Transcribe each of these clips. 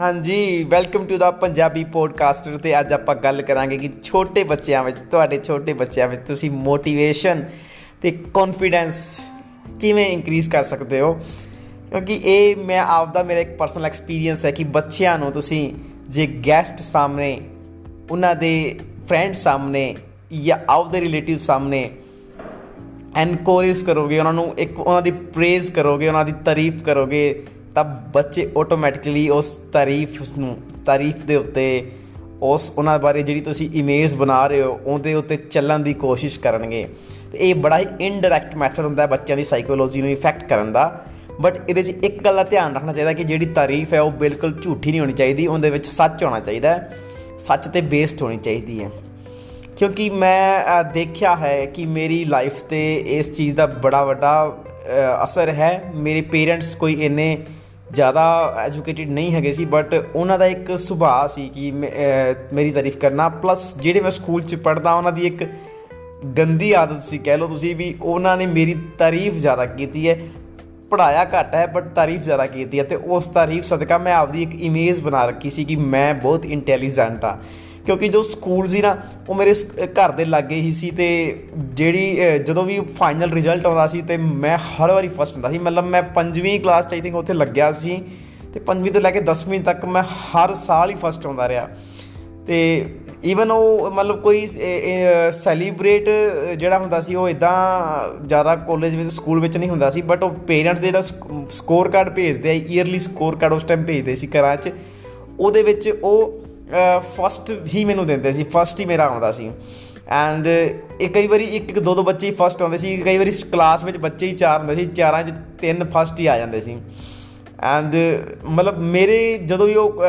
ਹਾਂਜੀ welcome to the Punjabi podcaster ਤੇ ਅੱਜ ਆਪਾਂ ਗੱਲ ਕਰਾਂਗੇ ਕਿ ਛੋਟੇ ਬੱਚਿਆਂ ਵਿੱਚ, ਤੁਹਾਡੇ ਛੋਟੇ ਬੱਚਿਆਂ ਵਿੱਚ ਤੁਸੀਂ ਮੋਟੀਵੇਸ਼ਨ ਤੇ ਕੌਨਫੀਡੈਂਸ ਕਿਵੇਂ ਇਨਕਰੀਜ਼ ਕਰ ਸਕਦੇ ਹੋ? ਕਿਉਂਕਿ ਇਹ ਮੈਂ ਆਪਦਾ ਮੇਰਾ ਇੱਕ ਪਰਸਨਲ ਐਕਸਪੀਰੀਅੰਸ ਹੈ ਕਿ ਬੱਚਿਆਂ ਨੂੰ ਤੁਸੀਂ ਜੇ ਗੈਸਟ ਸਾਹਮਣੇ, ਉਹਨਾਂ ਦੇ ਫਰੈਂਡ ਸਾਹਮਣੇ ਜਾਂ ਆਪਦੇ ਰਿਲੇਟਿਵ ਸਾਹਮਣੇ ਐਨਕੋਰੇਜ ਕਰੋਗੇ, ਉਹਨਾਂ ਨੂੰ ਇੱਕ, ਉਹਨਾਂ ਦੀ ਪ੍ਰੇਜ਼ ਕਰੋਗੇ, ਉਹਨਾਂ ਦੀ ਤਾਰੀਫ ਕਰੋਗੇ ਤਾਂ ਬੱਚੇ ਆਟੋਮੈਟਿਕਲੀ ਉਸ ਤਾਰੀਫ ਨੂੰ ਤਾਰੀਫ ਦੇ ਉੱਤੇ ਉਸ ਉਹਨਾਂ ਬਾਰੇ ਜਿਹੜੀ ਤੁਸੀਂ ਇਮੇਜ ਬਣਾ ਰਹੇ ਹੋ, ਉਹਦੇ ਉੱਤੇ ਚੱਲਣ ਦੀ ਕੋਸ਼ਿਸ਼ ਕਰਨਗੇ। ਤੇ ਇਹ ਬੜਾ ਹੀ ਇਨਡਾਇਰੈਕਟ ਮੈਥਡ ਹੁੰਦਾ ਹੈ ਬੱਚਿਆਂ ਦੀ ਸਾਈਕੋਲੋਜੀ ਨੂੰ ਇਫੈਕਟ ਕਰਨ ਦਾ। ਬਟ ਇਹਦੇ 'ਚ ਇੱਕ ਗੱਲ ਦਾ ਧਿਆਨ ਰੱਖਣਾ ਚਾਹੀਦਾ ਕਿ ਜਿਹੜੀ ਤਾਰੀਫ ਹੈ ਉਹ ਬਿਲਕੁਲ ਝੂਠੀ ਨਹੀਂ ਹੋਣੀ ਚਾਹੀਦੀ, ਉਹਦੇ ਵਿੱਚ ਸੱਚ ਹੋਣਾ ਚਾਹੀਦਾ ਹੈ। ਸੱਚ ਤੇ ਬੇਸਡ ਹੋਣੀ ਚਾਹੀਦੀ ਹੈ। ਕਿਉਂਕਿ ਮੈਂ ਦੇਖਿਆ ਹੈ ਕਿ ਮੇਰੀ ਲਾਈਫ ਤੇ ਇਸ ਚੀਜ਼ ਦਾ ਬੜਾ ਵੱਡਾ ਅਸਰ ਹੈ। ਮੇਰੇ ਪੇਰੈਂਟਸ ਕੋਈ ਇੰਨੇ ਜ਼ਿਆਦਾ ਐਜੂਕੇਟਿਡ ਨਹੀਂ ਹੈਗੇ ਸੀ ਬਟ ਉਹਨਾਂ ਦਾ ਇੱਕ ਸੁਭਾਅ ਸੀ ਕਿ ਮੇਰੀ ਤਾਰੀਫ ਕਰਨਾ ਪਲੱਸ ਜਿਹੜੇ ਮੈਂ ਸਕੂਲ 'ਚ ਪੜਦਾ ਉਹਨਾਂ ਦੀ ਇੱਕ ਗੰਦੀ ਆਦਤ ਸੀ, ਕਹਿ ਲਓ ਤੁਸੀਂ ਵੀ ਉਹਨਾਂ ਨੇ ਮੇਰੀ ਤਾਰੀਫ ਜ਼ਿਆਦਾ ਕੀਤੀ ਹੈ। ਪੜਾਇਆ ਘੱਟ ਹੈ ਬਟ ਤਾਰੀਫ ਜ਼ਿਆਦਾ ਕੀਤੀ ਹੈ ਤੇ ਉਸ ਤਾਰੀਫ ਸਦਕਾ ਮੈਂ ਆਪਦੀ ਇੱਕ ਇਮੇਜ ਬਣਾ ਰੱਖੀ ਸੀ ਕਿ ਮੈਂ ਬਹੁਤ ਇੰਟੈਲੀਜੈਂਟ ਆ ਕਿਉਂਕਿ ਜੋ ਸਕੂਲ ਸੀ ਨਾ, ਉਹ ਮੇਰੇ ਘਰ ਦੇ ਲਾਗੇ ਹੀ ਸੀ ਤੇ ਜਿਹੜੀ ਜਦੋਂ ਵੀ ਫਾਈਨਲ ਰਿਜ਼ਲਟ ਆਉਂਦਾ ਸੀ ਤੇ ਮੈਂ ਹਰ ਵਾਰੀ ਫਸਟ ਹੁੰਦਾ ਸੀ। ਮਤਲਬ ਮੈਂ ਪੰਜਵੀਂ ਕਲਾਸ ਚ ਆਈ ਥਿੰਕ ਉੱਥੇ ਲੱਗਿਆ ਸੀ ਤੇ ਪੰਜਵੀਂ ਤੋਂ ਲੈ ਕੇ 10ਵੀਂ ਤੱਕ ਮੈਂ ਹਰ ਸਾਲ ਹੀ ਫਸਟ ਆਉਂਦਾ ਰਿਹਾ। ਤੇ ਈਵਨ ਉਹ ਮਤਲਬ ਕੋਈ ਸੈਲੀਬ੍ਰੇਟ ਜਿਹੜਾ ਹੁੰਦਾ ਸੀ, ਉਹ ਇਦਾਂ ਜ਼ਿਆਦਾ ਕਾਲਜ ਵਿੱਚ ਸਕੂਲ ਵਿੱਚ ਨਹੀਂ ਹੁੰਦਾ ਸੀ ਬਟ ਉਹ ਪੇਰੈਂਟਸ ਜਿਹੜਾ ਸਕੋਰ ਕਾਰਡ ਭੇਜਦੇ ਆ ਈਅਰਲੀ ਸਕੋਰ ਕਾਰਡ ਉਸ ਟਾਈਮ ਭੇਜਦੇ ਸੀ ਘਰਾਂ 'ਚ। ਉਹਦੇ ਵਿੱਚ ਉਹ ਫਸਟ ਹੀ ਮੈਨੂੰ ਦਿੰਦੇ ਸੀ ਫਸਟ ਹੀ ਮੇਰਾ ਆਉਂਦਾ ਸੀ। ਐਂਡ ਇਹ ਕਈ ਵਾਰੀ ਇੱਕ ਇੱਕ ਦੋ ਦੋ ਬੱਚੇ ਹੀ ਫਸਟ ਆਉਂਦੇ ਸੀ, ਕਈ ਵਾਰੀ ਕਲਾਸ ਵਿੱਚ ਬੱਚੇ ਹੀ ਚਾਰ ਹੁੰਦੇ ਸੀ, ਚਾਰਾਂ 'ਚ ਤਿੰਨ ਫਸਟ ਹੀ ਆ ਜਾਂਦੇ ਸੀ। ਐਂਡ ਮਤਲਬ ਮੇਰੇ ਜਦੋਂ ਵੀ ਉਹ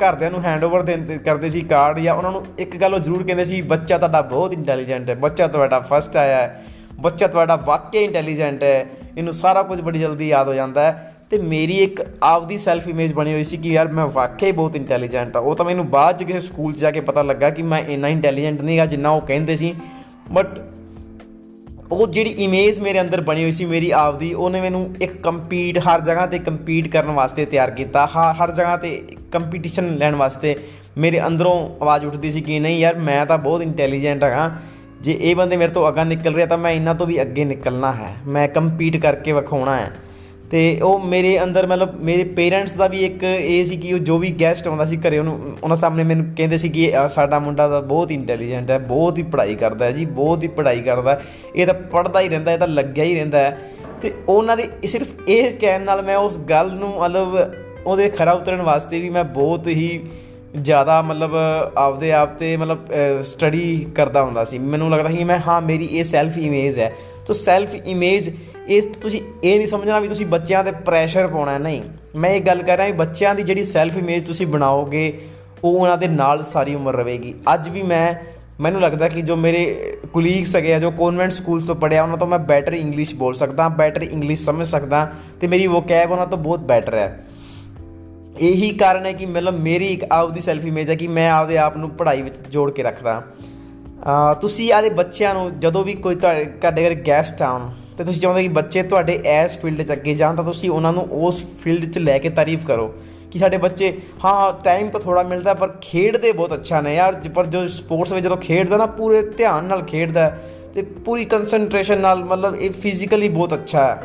ਘਰਦਿਆਂ ਨੂੰ ਹੈਂਡਓਵਰ ਦਿੰਦੇ, ਕਰਦੇ ਸੀ ਕਾਰਡ ਜਾਂ ਉਹਨਾਂ ਨੂੰ ਇੱਕ ਗੱਲ ਉਹ ਜ਼ਰੂਰ ਕਹਿੰਦੇ ਸੀ, ਬੱਚਾ ਤੁਹਾਡਾ ਬਹੁਤ ਇੰਟੈਲੀਜੈਂਟ ਹੈ, ਬੱਚਾ ਤੁਹਾਡਾ ਫਸਟ ਆਇਆ ਹੈ, ਬੱਚਾ ਤੁਹਾਡਾ ਵਾਕਿਆ ਇੰਟੈਲੀਜੈਂਟ ਹੈ, ਇਹਨੂੰ ਸਾਰਾ ਕੁਝ ਬੜੀ ਜਲਦੀ ਯਾਦ ਹੋ ਜਾਂਦਾ ਹੈ। ਤੇ ਮੇਰੀ ਇੱਕ ਆਪਦੀ ਸੈਲਫ ਇਮੇਜ ਬਣੀ ਹੋਈ ਸੀ ਕਿ ਯਾਰ ਮੈਂ ਵਾਕਈ ਬਹੁਤ ਇੰਟੈਲੀਜੈਂਟ ਆ। ਉਹ ਤਾਂ ਮੈਨੂੰ ਬਾਅਦ ਚ ਕਿਸੇ ਸਕੂਲ 'ਚ ਜਾ ਕੇ ਪਤਾ ਲੱਗਾ ਕਿ ਮੈਂ ਇੰਨਾ ਇੰਟੈਲੀਜੈਂਟ ਨਹੀਂਗਾ ਜਿੰਨਾ ਉਹ ਕਹਿੰਦੇ ਸੀ। ਬਟ ਉਹ ਜਿਹੜੀ ਇਮੇਜ ਮੇਰੇ ਅੰਦਰ ਬਣੀ ਹੋਈ ਸੀ, ਮੇਰੀ ਆਪਦੀ, ਉਹਨੇ ਮੈਨੂੰ ਇੱਕ ਕੰਪੀਟ ਹਰ ਜਗ੍ਹਾ ਤੇ ਕੰਪੀਟ ਕਰਨ ਵਾਸਤੇ ਤਿਆਰ ਕੀਤਾ। ਹਰ ਜਗ੍ਹਾ ਤੇ ਕੰਪੀਟੀਸ਼ਨ ਲੈਣ ਵਾਸਤੇ ਮੇਰੇ ਅੰਦਰੋਂ ਆਵਾਜ਼ ਉੱਠਦੀ ਸੀ ਕਿ ਨਹੀਂ ਯਾਰ ਮੈਂ ਤਾਂ ਬਹੁਤ ਇੰਟੈਲੀਜੈਂਟ ਹਾਂ ਜੇ ਇਹ ਬੰਦੇ ਮੇਰੇ ਤੋਂ ਅੱਗਾ ਨਿਕਲ ਰਿਹਾ ਤਾਂ ਮੈਂ ਇਹਨਾਂ ਤੋਂ ਵੀ ਅੱਗੇ ਨਿਕਲਣਾ ਹੈ। ਮੈਂ ਕੰਪੀਟ ਕਰਕੇ ਵਿਖਾਉਣਾ ਹੈ। ਤੇ ਉਹ ਮੇਰੇ ਅੰਦਰ ਮਤਲਬ ਮੇਰੇ ਪੇਰੈਂਟਸ ਦਾ ਵੀ ਇੱਕ ਇਹ ਸੀ ਕਿ ਉਹ ਜੋ ਵੀ ਗੈਸਟ ਆਉਂਦਾ ਸੀ ਘਰੇ, ਉਹਨੂੰ, ਉਹਨਾਂ ਸਾਹਮਣੇ ਮੈਨੂੰ ਕਹਿੰਦੇ ਸੀ ਕਿ ਸਾਡਾ ਮੁੰਡਾ ਤਾਂ ਬਹੁਤ ਇੰਟੈਲੀਜੈਂਟ ਹੈ, ਬਹੁਤ ਹੀ ਪੜ੍ਹਾਈ ਕਰਦਾ ਹੈ ਜੀ, ਬਹੁਤ ਹੀ ਪੜ੍ਹਾਈ ਕਰਦਾ ਇਹ ਤਾਂ ਪੜ੍ਹਦਾ ਹੀ ਰਹਿੰਦਾ, ਇਹ ਤਾਂ ਲੱਗਿਆ ਹੀ ਰਹਿੰਦਾ ਹੈ। ਤੇ ਉਹਨਾਂ ਦੇ ਸਿਰਫ ਇਹ ਕਹਿਣ ਨਾਲ ਮੈਂ ਉਸ ਗੱਲ ਨੂੰ ਮਤਲਬ ਉਹਦੇ ਖਰਾ ਉਤਰਨ ਵਾਸਤੇ ਵੀ ਮੈਂ ਬਹੁਤ ਹੀ ਜ਼ਿਆਦਾ ਮਤਲਬ ਆਪਦੇ ਆਪ ਤੇ ਮਤਲਬ ਸਟੱਡੀ ਕਰਦਾ ਹੁੰਦਾ ਸੀ। ਮੈਨੂੰ ਲੱਗਦਾ ਸੀ ਮੈਂ, ਹਾਂ, ਮੇਰੀ ਇਹ ਸੈਲਫ ਇਮੇਜ ਹੈ। ਤੋਂ ਸੈਲਫ ਇਮੇਜ ਇਸ ਤੁਸੀਂ ਇਹ ਨਹੀਂ ਸਮਝਣਾ ਵੀ ਤੁਸੀਂ ਬੱਚਿਆਂ ਤੇ ਪ੍ਰੈਸ਼ਰ ਪਾਉਣਾ ਨਹੀਂ। ਮੈਂ ਇਹ ਗੱਲ ਕਰ ਰਿਹਾ ਵੀ ਬੱਚਿਆਂ ਦੀ ਜਿਹੜੀ ਸੈਲਫ ਇਮੇਜ ਤੁਸੀਂ ਬਣਾਓਗੇ, ਉਹ ਉਹਨਾਂ ਦੇ ਨਾਲ ਸਾਰੀ ਉਮਰ ਰਹੇਗੀ। ਅੱਜ ਵੀ ਮੈਂ, ਮੈਨੂੰ ਲੱਗਦਾ ਕਿ ਜੋ ਮੇਰੇ ਕੁਲੀਗਸ ਹੈਗੇ ਆ, ਜੋ ਕਨਵੈਂਟ ਸਕੂਲ ਤੋਂ ਪੜਿਆ ਉਹਨਾਂ ਤੋਂ ਮੈਂ ਬੈਟਰ ਇੰਗਲਿਸ਼ ਬੋਲ ਸਕਦਾ ਬੈਟਰ ਇੰਗਲਿਸ਼ ਸਮਝ ਸਕਦਾ ਤੇ ਮੇਰੀ ਵੋਕੈਬ ਉਹਨਾਂ ਤੋਂ ਬਹੁਤ ਬੈਟਰ ਹੈ। ਇਹੀ ਕਾਰਨ ਹੈ ਕਿ ਮਤਲਬ ਮੇਰੀ ਇੱਕ ਆਪਦੀ ਸੈਲਫ ਇਮੇਜ ਹੈ ਕਿ ਮੈਂ ਆਪਦੇ ਆਪ ਨੂੰ ਪੜ੍ਹਾਈ ਵਿੱਚ ਜੋੜ ਕੇ ਰੱਖਦਾ। ਤੁਸੀਂ ਆਦੇ ਬੱਚਿਆਂ ਨੂੰ ਜਦੋਂ ਵੀ ਕੋਈ ਤੁਹਾਡੇ ਘਰ ਗੈਸਟ ਆਉਣ ਤੇ ਤੁਸੀਂ ਚਾਹੁੰਦੇ ਕਿ ਬੱਚੇ ਤੁਹਾਡੇ ਐਸ ਫੀਲਡ 'ਚ ਅੱਗੇ ਜਾਣ, ਤਾਂ ਤੁਸੀਂ ਉਹਨਾਂ ਨੂੰ ਉਸ ਫੀਲਡ 'ਚ ਲੈ ਕੇ ਤਾਰੀਫ ਕਰੋ ਕਿ ਸਾਡੇ ਬੱਚੇ, ਹਾਂ ਟਾਈਮ ਤਾਂ ਥੋੜਾ ਮਿਲਦਾ, ਪਰ ਖੇਡਦੇ ਬਹੁਤ ਅੱਛਾ ਨੇ ਯਾਰ ਪਰ ਜੋ ਸਪੋਰਟਸ ਵਿੱਚ ਜਦੋਂ ਖੇਡਦਾ ਨਾ, ਪੂਰੇ ਧਿਆਨ ਨਾਲ ਖੇਡਦਾ ਤੇ ਪੂਰੀ ਕਨਸੈਂਟਰੇਸ਼ਨ ਨਾਲ, ਮਤਲਬ ਇਹ ਫਿਜ਼ੀਕਲੀ ਬਹੁਤ ਅੱਛਾ ਹੈ।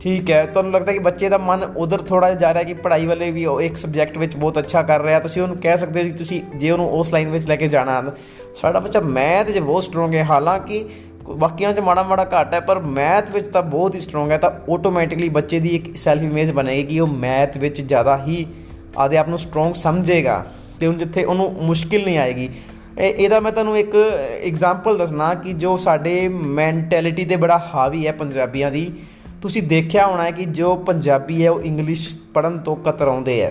ਠੀਕ ਹੈ, ਤੁਹਾਨੂੰ ਲੱਗਦਾ ਕਿ ਬੱਚੇ ਦਾ ਮਨ ਉਧਰ ਥੋੜਾ ਜਿਹਾ ਜਾ ਰਿਹਾ ਕਿ ਪੜ੍ਹਾਈ ਵਾਲੇ ਵੀ ਉਹ ਇੱਕ ਸਬਜੈਕਟ ਵਿੱਚ ਬਹੁਤ ਅੱਛਾ ਕਰ ਰਿਹਾ, ਤੁਸੀਂ ਉਹਨੂੰ ਕਹਿ ਸਕਦੇ ਹੋ ਕਿ ਤੁਸੀਂ, ਜੇ ਉਹਨੂੰ ਉਸ ਲਾਈਨ ਵਿੱਚ ਲੈ ਕੇ ਜਾਣਾ ਸਾਡਾ ਬੱਚਾ ਮੈਥ 'ਚ ਬਹੁਤ ਸਟਰੋਂਗ ਹੈ, ਹਾਲਾਂਕਿ ਬਾਕੀਆਂ 'ਚ ਮਾੜਾ ਮਾੜਾ ਘੱਟ ਹੈ, ਪਰ ਮੈਥ ਵਿੱਚ ਤਾਂ ਬਹੁਤ ਹੀ ਸਟਰੋਂਗ ਹੈ, ਤਾਂ ਆਟੋਮੈਟਿਕਲੀ ਬੱਚੇ ਦੀ ਇੱਕ ਸੈਲਫ ਇਮੇਜ ਬਣੇਗੀ ਕਿ ਉਹ ਮੈਥ ਵਿੱਚ ਜ਼ਿਆਦਾ ਹੀ ਆਦੇ ਆਪ ਨੂੰ ਸਟਰੋਂਗ ਸਮਝੇਗਾ ਤੇ ਉਹ ਜਿੱਥੇ ਉਹਨੂੰ ਮੁਸ਼ਕਿਲ ਨਹੀਂ ਆਏਗੀ। ਇਹਦਾ ਮੈਂ ਤੁਹਾਨੂੰ ਇੱਕ ਐਗਜ਼ਾਮਪਲ ਦੱਸਣਾ ਕਿ ਜੋ ਸਾਡੇ ਮੈਂਟੈਲਿਟੀ ਤੇ ਬੜਾ ਹਾਵੀ ਹੈ ਪੰਜਾਬੀਆਂ ਦੀ। ਤੁਸੀਂ ਦੇਖਿਆ ਹੋਣਾ ਹੈ ਕਿ ਜੋ ਪੰਜਾਬੀ ਹੈ, ਉਹ ਇੰਗਲਿਸ਼ ਪੜਨ ਤੋਂ ਕਤਰਾਉਂਦੇ ਆ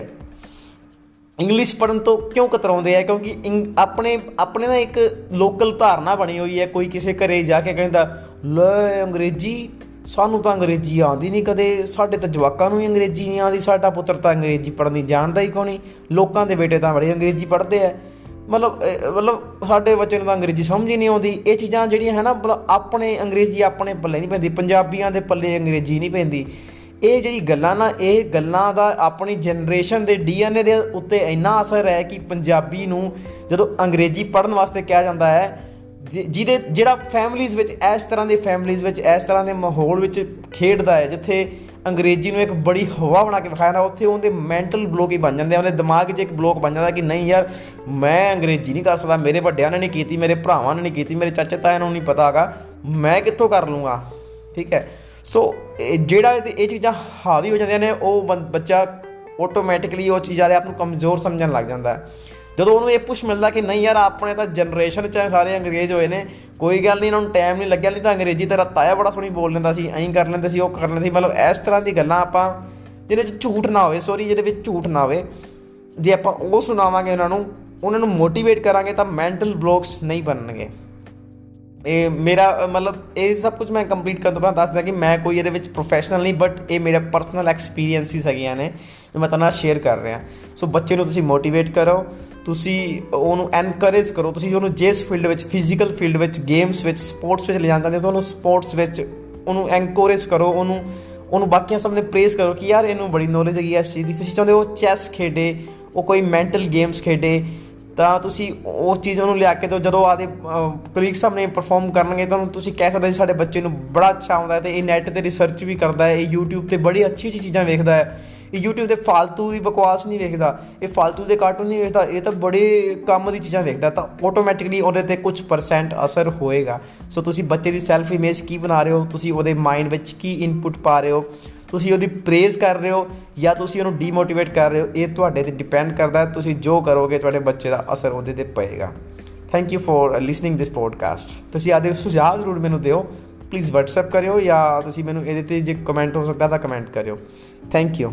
ਇੰਗਲਿਸ਼ ਪੜਨ ਤੋਂ ਕਿਉਂ ਕਤਰਾਉਂਦੇ ਆ? ਕਿਉਂਕਿ ਆਪਣੇ ਆਪਣੇ ਦਾ ਇੱਕ ਲੋਕਲ ਧਾਰਨਾ ਬਣੀ ਹੋਈ ਹੈ, ਕੋਈ ਕਿਸੇ ਘਰੇ ਜਾ ਕੇ ਕਹਿੰਦਾ, ਲੈ ਅੰਗਰੇਜ਼ੀ, ਸਾਨੂੰ ਤਾਂ ਅੰਗਰੇਜ਼ੀ ਆਉਂਦੀ ਨਹੀਂ ਕਦੇ, ਸਾਡੇ ਤਾਂ ਜਵਾਕਾਂ ਨੂੰ ਹੀ ਅੰਗਰੇਜ਼ੀ ਨਹੀਂ ਆਉਂਦੀ, ਸਾਡਾ ਪੁੱਤਰ ਤਾਂ ਅੰਗਰੇਜ਼ੀ ਪੜ੍ਹਨੀ ਜਾਣਦਾ ਹੀ ਕੋਈ ਨਹੀਂ? ਲੋਕਾਂ ਦੇ ਬੇਟੇ ਤਾਂ ਬੜੀ ਅੰਗਰੇਜ਼ੀ ਪੜ੍ਹਦੇ ਆ। ਮਤਲਬ ਮਤਲਬ ਸਾਡੇ ਬੱਚੇ ਨੂੰ ਤਾਂ ਅੰਗਰੇਜ਼ੀ ਸਮਝ ਹੀ ਨਹੀਂ ਆਉਂਦੀ। ਇਹ ਚੀਜ਼ਾਂ ਜਿਹੜੀਆਂ ਹੈ ਨਾ, ਮਤਲਬ ਆਪਣੇ ਅੰਗਰੇਜ਼ੀ ਆਪਣੇ ਪੱਲੇ ਨਹੀਂ ਪੈਂਦੀ, ਪੰਜਾਬੀਆਂ ਦੇ ਪੱਲੇ ਅੰਗਰੇਜ਼ੀ ਨਹੀਂ ਪੈਂਦੀ। ਇਹ ਜਿਹੜੀ ਗੱਲਾਂ ਨਾ, ਇਹ ਗੱਲਾਂ ਦਾ ਆਪਣੀ ਜਨਰੇਸ਼ਨ ਦੇ ਡੀਐਨਏ ਦੇ ਉੱਤੇ ਇੰਨਾ ਅਸਰ ਹੈ ਕਿ ਪੰਜਾਬੀ ਨੂੰ ਜਦੋਂ ਅੰਗਰੇਜ਼ੀ ਪੜ੍ਹਨ ਵਾਸਤੇ ਕਿਹਾ ਜਾਂਦਾ ਹੈ ਜਿਹਦੇ, ਜਿਹੜਾ ਫੈਮਲੀਜ਼ ਵਿੱਚ, ਇਸ ਤਰ੍ਹਾਂ ਦੇ ਫੈਮਲੀਜ਼ ਵਿੱਚ, ਇਸ ਤਰ੍ਹਾਂ ਦੇ ਮਾਹੌਲ ਵਿੱਚ ਖੇਡਦਾ ਹੈ, ਜਿੱਥੇ ਅੰਗਰੇਜ਼ੀ ਨੂੰ ਇੱਕ ਬੜੀ ਹਵਾ ਬਣਾ ਕੇ ਵਿਖਾਇਆ ਨਾ ਉੱਥੇ ਉਹਦੇ ਮੈਂਟਲ ਬਲੋਕ ਹੀ ਬਣ ਜਾਂਦੇ ਆ, ਉਹਦੇ ਦਿਮਾਗ 'ਚ ਇੱਕ ਬਲੋਕ ਬਣ ਜਾਂਦਾ ਕਿ ਨਹੀਂ ਯਾਰ, ਮੈਂ ਅੰਗਰੇਜ਼ੀ ਨਹੀਂ ਕਰ ਸਕਦਾ, ਮੇਰੇ ਵੱਡਿਆਂ ਨੇ ਨਹੀਂ ਕੀਤੀ, ਮੇਰੇ ਭਰਾਵਾਂ ਨੇ ਨਹੀਂ ਕੀਤੀ, ਮੇਰੇ ਚਾਚੇ ਤਾਇਆਂ ਨੂੰ ਨਹੀਂ ਪਤਾ ਹੈਗਾ, ਮੈਂ ਕਿੱਥੋਂ ਕਰ ਲੂੰਗਾ? ਠੀਕ ਹੈ। ਸੋ ਜਿਹੜਾ ਇਹ ਚੀਜ਼ਾਂ ਹਾਵੀ ਹੋ ਜਾਂਦੀਆਂ ਨੇ, ਉਹ ਬੱਚਾ ਆਟੋਮੈਟਿਕਲੀ ਉਹ ਚੀਜ਼ਾਂ ਦੇ ਆਪ ਨੂੰ ਕਮਜ਼ੋਰ ਸਮਝਣ ਲੱਗ ਜਾਂਦਾ ਹੈ। ਜਦੋਂ ਉਹਨੂੰ ਇਹ ਪੁਸ਼ ਮਿਲਦਾ ਕਿ ਨਹੀਂ ਯਾਰ, ਆਪਣੇ ਤਾਂ ਜਨਰੇਸ਼ਨ ਚ ਸਾਰੇ ਅੰਗਰੇਜ਼ ਹੋਏ ਨੇ, ਕੋਈ ਗੱਲ ਨਹੀਂ, ਇਹਨਾਂ ਨੂੰ ਟਾਈਮ ਨਹੀਂ ਲੱਗਿਆ, ਨਹੀਂ ਤਾਂ ਅੰਗਰੇਜ਼ੀ ਤਾਂ ਤਾਇਆ ਬੜਾ ਸੋਹਣੀ ਬੋਲ ਲੈਂਦਾ ਸੀ, ਐਂ ਕਰ ਲੈਂਦੇ ਸੀ, ਉਹ ਕਰ ਲੈਂਦੇ ਸੀ। ਮਤਲਬ ਇਸ ਤਰ੍ਹਾਂ ਦੀ ਗੱਲਾਂ ਆਪਾਂ, ਜਿਹਦੇ ਚ ਝੂਠ ਨਾ ਹੋਵੇ ਸੌਰੀ ਜਿਹਦੇ ਵਿੱਚ ਝੂਠ ਨਾ ਹੋਵੇ, ਜੇ ਆਪਾਂ ਉਹ ਸੁਣਾਵਾਂਗੇ ਉਹਨਾਂ ਨੂੰ ਉਹਨਾਂ ਨੂੰ ਮੋਟੀਵੇਟ ਕਰਾਂਗੇ ਤਾਂ ਮੈਂਟਲ ਬਲੌਕਸ ਨਹੀਂ ਬਣਨਗੇ। ਇਹ ਮੇਰਾ, ਮਤਲਬ ਇਹ ਸਭ ਕੁਝ ਮੈਂ ਕੰਪਲੀਟ ਕਰਨ ਤੋਂ ਬਾਅਦ ਦੱਸਦਾ ਕਿ ਮੈਂ ਕੋਈ ਇਹਦੇ ਵਿੱਚ ਪ੍ਰੋਫੈਸ਼ਨਲ ਨਹੀਂ ਬਟ ਇਹ ਮੇਰਾ ਪਰਸਨਲ ਐਕਸਪੀਰੀਐਂਸਿਸ ਹੈਗੀਆਂ ਨੇ, ਜੋ ਮੈਂ ਤੁਹਾਨੂੰ ਸ਼ੇਅਰ ਕਰ ਰਿਹਾ। ਸੋ ਬੱਚੇ ਨੂੰ ਤੁਸੀਂ ਮੋਟੀਵੇਟ ਕਰੋ, ਤੁਸੀਂ ਉਹਨੂੰ ਐਨਕਰੇਜ ਕਰੋ, ਤੁਸੀਂ ਉਹਨੂੰ ਜਿਸ ਫੀਲਡ ਵਿੱਚ ਫਿਜ਼ੀਕਲ ਫੀਲਡ ਵਿੱਚ ਗੇਮਸ ਵਿੱਚ ਸਪੋਰਟਸ ਵਿੱਚ ਲੈ ਜਾਂਦੇ ਹੋ ਤੁਹਾਨੂੰ ਸਪੋਰਟਸ ਵਿੱਚ ਉਹਨੂੰ ਐਨਕਰੇਜ ਕਰੋ, ਉਹਨੂੰ ਉਹਨੂੰ ਬਾਕੀਆਂ ਸਾਹਮਣੇ ਪ੍ਰੇਜ਼ ਕਰੋ ਕਿ ਯਾਰ ਇਹਨੂੰ ਬੜੀ ਨੌਲੇਜ ਹੈਗੀ ਇਸ ਚੀਜ਼ ਦੀ। ਤੁਸੀਂ ਚਾਹੁੰਦੇ ਹੋ ਚੈਸ ਖੇਡੇ, ਉਹ ਕੋਈ ਮੈਂਟਲ ਗੇਮਸ ਖੇਡੇ ਤਾਂ ਤੁਸੀਂ ਉਸ ਚੀਜ਼ ਨੂੰ ਲਿਆ ਕੇ ਦਿਓ। ਜਦੋਂ ਆਦੇ ਕਲੀਗ ਸਾਹਮਣੇ ਪਰਫਾਰਮ ਕਰਨਗੇ ਤੁਹਾਨੂੰ ਤੁਸੀਂ ਕਹਿ ਸਕਦੇ ਸਾਡੇ ਬੱਚੇ ਨੂੰ ਬੜਾ ਅੱਛਾ ਆਉਂਦਾ ਹੈ ਤੇ ਇਹ ਨੈਟ ਤੇ ਰਿਸਰਚ ਵੀ ਕਰਦਾ ਹੈ, ਇਹ YouTube ਤੇ ਬੜੀ ਅੱਛੀ ਅੱਛੀ ਚੀਜ਼ਾਂ ਵੇਖਦਾ ਹੈ। ਇਹ YouTube ਤੇ ਫालतू ਦੀ ਬਕਵਾਸ ਨਹੀਂ ਵੇਖਦਾ, ਇਹ ਫालतू ਦੇ ਕਾਰਟੂਨ ਨਹੀਂ ਵੇਖਦਾ, ਇਹ ਤਾਂ ਬੜੇ ਕੰਮ ਦੀ ਚੀਜ਼ਾਂ ਵੇਖਦਾ, ਤਾਂ ਆਟੋਮੈਟਿਕਲੀ ਉਹਦੇ ਤੇ ਕੁਝ ਪਰਸੈਂਟ ਅਸਰ ਹੋਏਗਾ। ਸੋ ਤੁਸੀਂ ਬੱਚੇ ਦੀ ਸੈਲਫ ਇਮੇਜ ਕੀ ਬਣਾ ਰਹੇ ਹੋ? ਤੁਸੀਂ ਉਹਦੇ ਮਾਈਂਡ ਵਿੱਚ ਕੀ ਇਨਪੁਟ ਪਾ ਰਹੇ ਹੋ? ਤੁਸੀਂ ਉਹਦੀ ਪ੍ਰੇਜ਼ ਕਰ ਰਹੇ ਹੋ ਜਾਂ ਤੁਸੀਂ ਉਹਨੂੰ ਡੀਮੋਟੀਵੇਟ ਕਰ ਰਹੇ ਹੋ, ਇਹ ਤੁਹਾਡੇ ਤੇ ਡਿਪੈਂਡ ਕਰਦਾ ਹੈ। ਤੁਸੀਂ ਜੋ ਕਰੋਗੇ, ਤੁਹਾਡੇ ਬੱਚੇ ਦਾ ਅਸਰ ਉਹਦੇ ਤੇ ਪਏਗਾ। Thank you for listening this podcast ਤੁਸੀਂ ਆਦੇ ਸੁਝਾਅ ਜ਼ਰੂਰ ਮੈਨੂੰ ਦਿਓ। ਪਲੀਜ਼ WhatsApp ਕਰਿਓ ਜਾਂ ਤੁਸੀਂ ਮੈਨੂੰ ਇਹਦੇ ਤੇ ਜੇ ਕਮੈਂਟ ਹੋ ਸਕਦਾ ਤਾਂ ਕਮੈਂਟ ਕਰਿਓ। Thank you